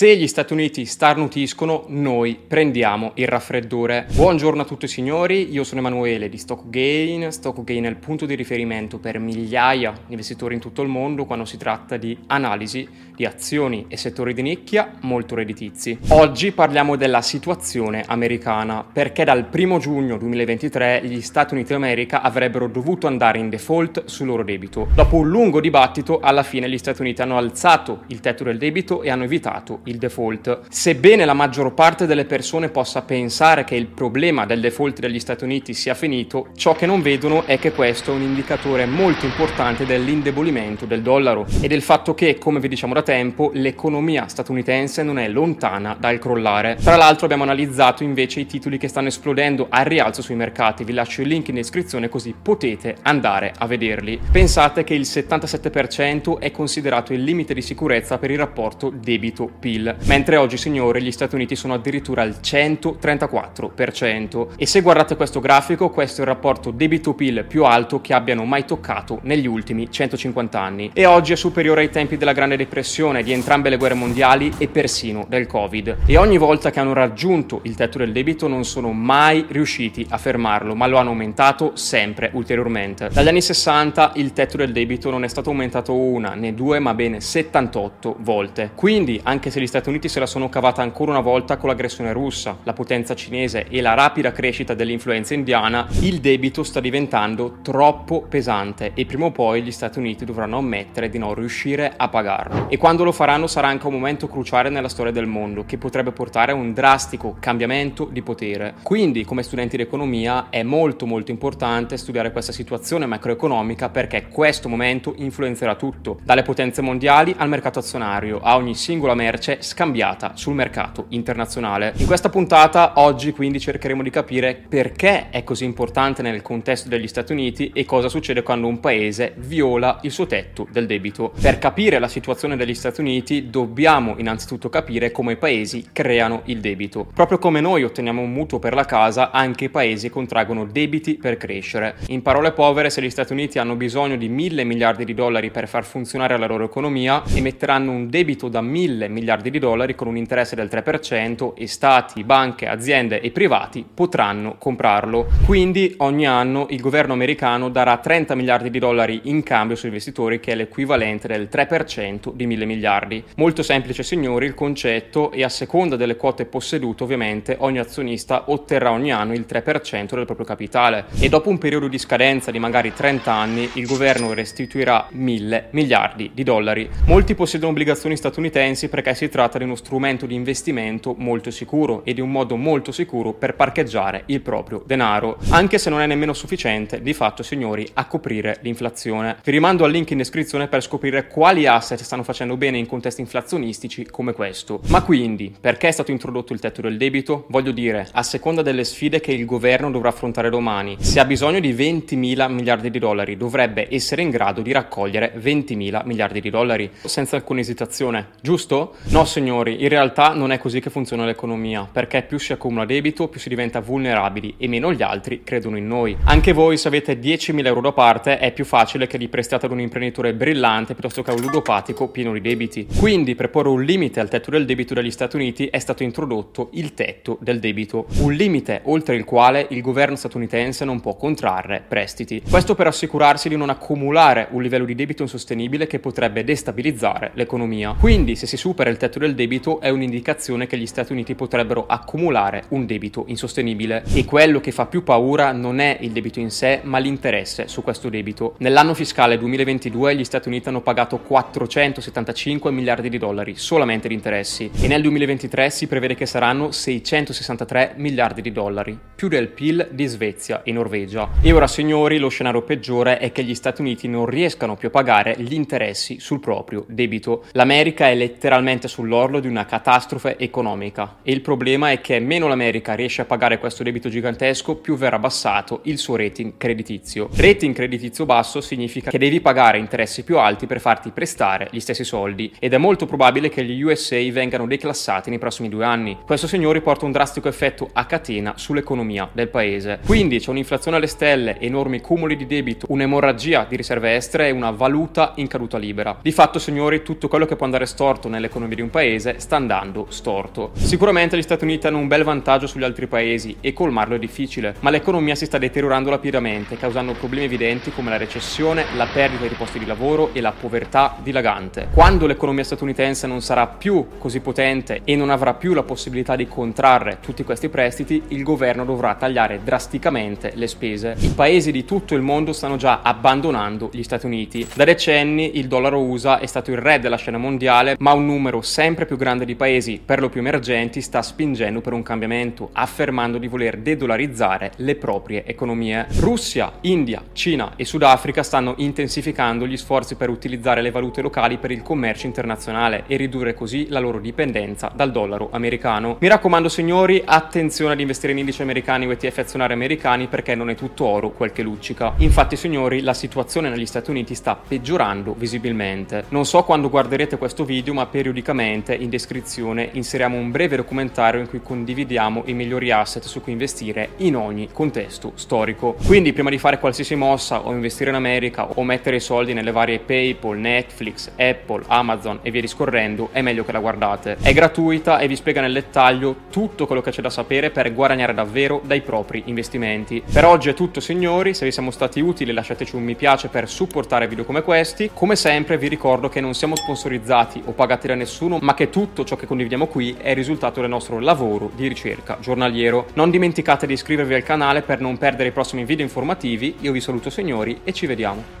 Se gli Stati Uniti starnutiscono, noi prendiamo il raffreddore. Buongiorno a tutti signori, io sono Emanuele di StockGain. StockGain è il punto di riferimento per migliaia di investitori in tutto il mondo quando si tratta di analisi di azioni e settori di nicchia molto redditizi. Oggi parliamo della situazione americana, perché dal 1 giugno 2023 gli Stati Uniti d'America avrebbero dovuto andare in default sul loro debito. Dopo un lungo dibattito, alla fine gli Stati Uniti hanno alzato il tetto del debito e hanno evitato il default. Sebbene la maggior parte delle persone possa pensare che il problema del default degli Stati Uniti sia finito, ciò che non vedono è che questo è un indicatore molto importante dell'indebolimento del dollaro e del fatto che, come vi diciamo da tempo, l'economia statunitense non è lontana dal crollare. Tra l'altro abbiamo analizzato invece i titoli che stanno esplodendo al rialzo sui mercati, vi lascio il link in descrizione così potete andare a vederli. Pensate che il 77% è considerato il limite di sicurezza per il rapporto debito-PIL PIL, mentre oggi signori gli Stati Uniti sono addirittura al 134%. E se guardate questo grafico, questo è il rapporto debito-PIL più alto che abbiano mai toccato negli ultimi 150 anni. E oggi è superiore ai tempi della Grande Depressione, di entrambe le guerre mondiali e persino del Covid. E ogni volta che hanno raggiunto il tetto del debito non sono mai riusciti a fermarlo, ma lo hanno aumentato sempre ulteriormente. Dagli anni 60 il tetto del debito non è stato aumentato una né due, ma bene 78 volte. Quindi, anche se gli Stati Uniti se la sono cavata ancora una volta con l'aggressione russa, la potenza cinese e la rapida crescita dell'influenza indiana, il debito sta diventando troppo pesante e prima o poi gli Stati Uniti dovranno ammettere di non riuscire a pagarlo. E quando lo faranno sarà anche un momento cruciale nella storia del mondo che potrebbe portare a un drastico cambiamento di potere. Quindi, come studenti di economia, è molto molto importante studiare questa situazione macroeconomica perché questo momento influenzerà tutto, dalle potenze mondiali al mercato azionario, a ogni singola merce merce scambiata sul mercato internazionale. In questa puntata oggi quindi cercheremo di capire perché è così importante nel contesto degli Stati Uniti e cosa succede quando un paese viola il suo tetto del debito. Per capire la situazione degli Stati Uniti dobbiamo innanzitutto capire come i paesi creano il debito. Proprio come noi otteniamo un mutuo per la casa, anche i paesi contraggono debiti per crescere. In parole povere, se gli Stati Uniti hanno bisogno di mille miliardi di dollari per far funzionare la loro economia, emetteranno un debito da mille miliardi miliardi di dollari con un interesse del 3% e stati, banche, aziende e privati potranno comprarlo. Quindi ogni anno il governo americano darà 30 miliardi di dollari in cambio sui investitori che è l'equivalente del 3% di 1000 miliardi. Molto semplice signori il concetto e a seconda delle quote possedute ovviamente ogni azionista otterrà ogni anno il 3% del proprio capitale e dopo un periodo di scadenza di magari 30 anni il governo restituirà 1000 miliardi di dollari. Molti possiedono obbligazioni statunitensi perché si tratta di uno strumento di investimento molto sicuro e di un modo molto sicuro per parcheggiare il proprio denaro, anche se non è nemmeno sufficiente di fatto signori a coprire l'inflazione. Vi rimando al link in descrizione per scoprire quali asset stanno facendo bene in contesti inflazionistici come questo. Ma quindi, perché è stato introdotto il tetto del debito? Voglio dire, a seconda delle sfide che il governo dovrà affrontare domani, se ha bisogno di 20 mila miliardi di dollari, dovrebbe essere in grado di raccogliere 20 mila miliardi di dollari, senza alcuna esitazione, giusto? No signori, in realtà non è così che funziona l'economia, perché più si accumula debito, più si diventa vulnerabili e meno gli altri credono in noi. Anche voi se avete 10.000 euro da parte è più facile che li prestate ad un imprenditore brillante piuttosto che a un ludopatico pieno di debiti. Quindi per porre un limite al tetto del debito degli Stati Uniti è stato introdotto il tetto del debito, un limite oltre il quale il governo statunitense non può contrarre prestiti. Questo per assicurarsi di non accumulare un livello di debito insostenibile che potrebbe destabilizzare l'economia. Quindi se si supera il tetto del debito è un'indicazione che gli Stati Uniti potrebbero accumulare un debito insostenibile e quello che fa più paura non è il debito in sé ma l'interesse su questo debito. Nell'anno fiscale 2022 gli Stati Uniti hanno pagato 475 miliardi di dollari solamente di interessi e nel 2023 si prevede che saranno 663 miliardi di dollari, più del PIL di Svezia e Norvegia. E ora signori lo scenario peggiore è che gli Stati Uniti non riescano più a pagare gli interessi sul proprio debito. L'America è letteralmente sull'orlo di una catastrofe economica e il problema è che meno l'America riesce a pagare questo debito gigantesco, più verrà abbassato il suo rating creditizio. Rating creditizio basso significa che devi pagare interessi più alti per farti prestare gli stessi soldi ed è molto probabile che gli USA vengano declassati nei prossimi due anni. Questo signori porta un drastico effetto a catena sull'economia del paese. Quindi c'è un'inflazione alle stelle, enormi cumuli di debito, un'emorragia di riserve estere e una valuta in caduta libera. Di fatto signori tutto quello che può andare storto nell'economia di un un paese sta andando storto. Sicuramente gli Stati Uniti hanno un bel vantaggio sugli altri paesi e colmarlo è difficile, ma l'economia si sta deteriorando rapidamente, causando problemi evidenti come la recessione, la perdita di posti di lavoro e la povertà dilagante. Quando l'economia statunitense non sarà più così potente e non avrà più la possibilità di contrarre tutti questi prestiti, il governo dovrà tagliare drasticamente le spese. I paesi di tutto il mondo stanno già abbandonando gli Stati Uniti. Da decenni il dollaro USA è stato il re della scena mondiale, ma un numero sempre più grande di paesi, per lo più emergenti, sta spingendo per un cambiamento, affermando di voler dedolarizzare le proprie economie. Russia, India, Cina e Sudafrica stanno intensificando gli sforzi per utilizzare le valute locali per il commercio internazionale e ridurre così la loro dipendenza dal dollaro americano. Mi raccomando signori, attenzione ad investire in indici americani o ETF azionari americani perché non è tutto oro quel che luccica. Infatti signori, la situazione negli Stati Uniti sta peggiorando visibilmente. Non so quando guarderete questo video, ma periodicamente in descrizione inseriamo un breve documentario in cui condividiamo i migliori asset su cui investire in ogni contesto storico. Quindi prima di fare qualsiasi mossa o investire in America o mettere i soldi nelle varie PayPal, Netflix, Apple, Amazon e via discorrendo, è meglio che la guardate. È gratuita e vi spiega nel dettaglio tutto quello che c'è da sapere per guadagnare davvero dai propri investimenti. Per oggi è tutto signori, se vi siamo stati utili lasciateci un mi piace per supportare video come questi. Come sempre vi ricordo che non siamo sponsorizzati o pagati da nessuno, ma che tutto ciò che condividiamo qui è il risultato del nostro lavoro di ricerca giornaliero. Non dimenticate di iscrivervi al canale per non perdere i prossimi video informativi. Io vi saluto signori e ci vediamo.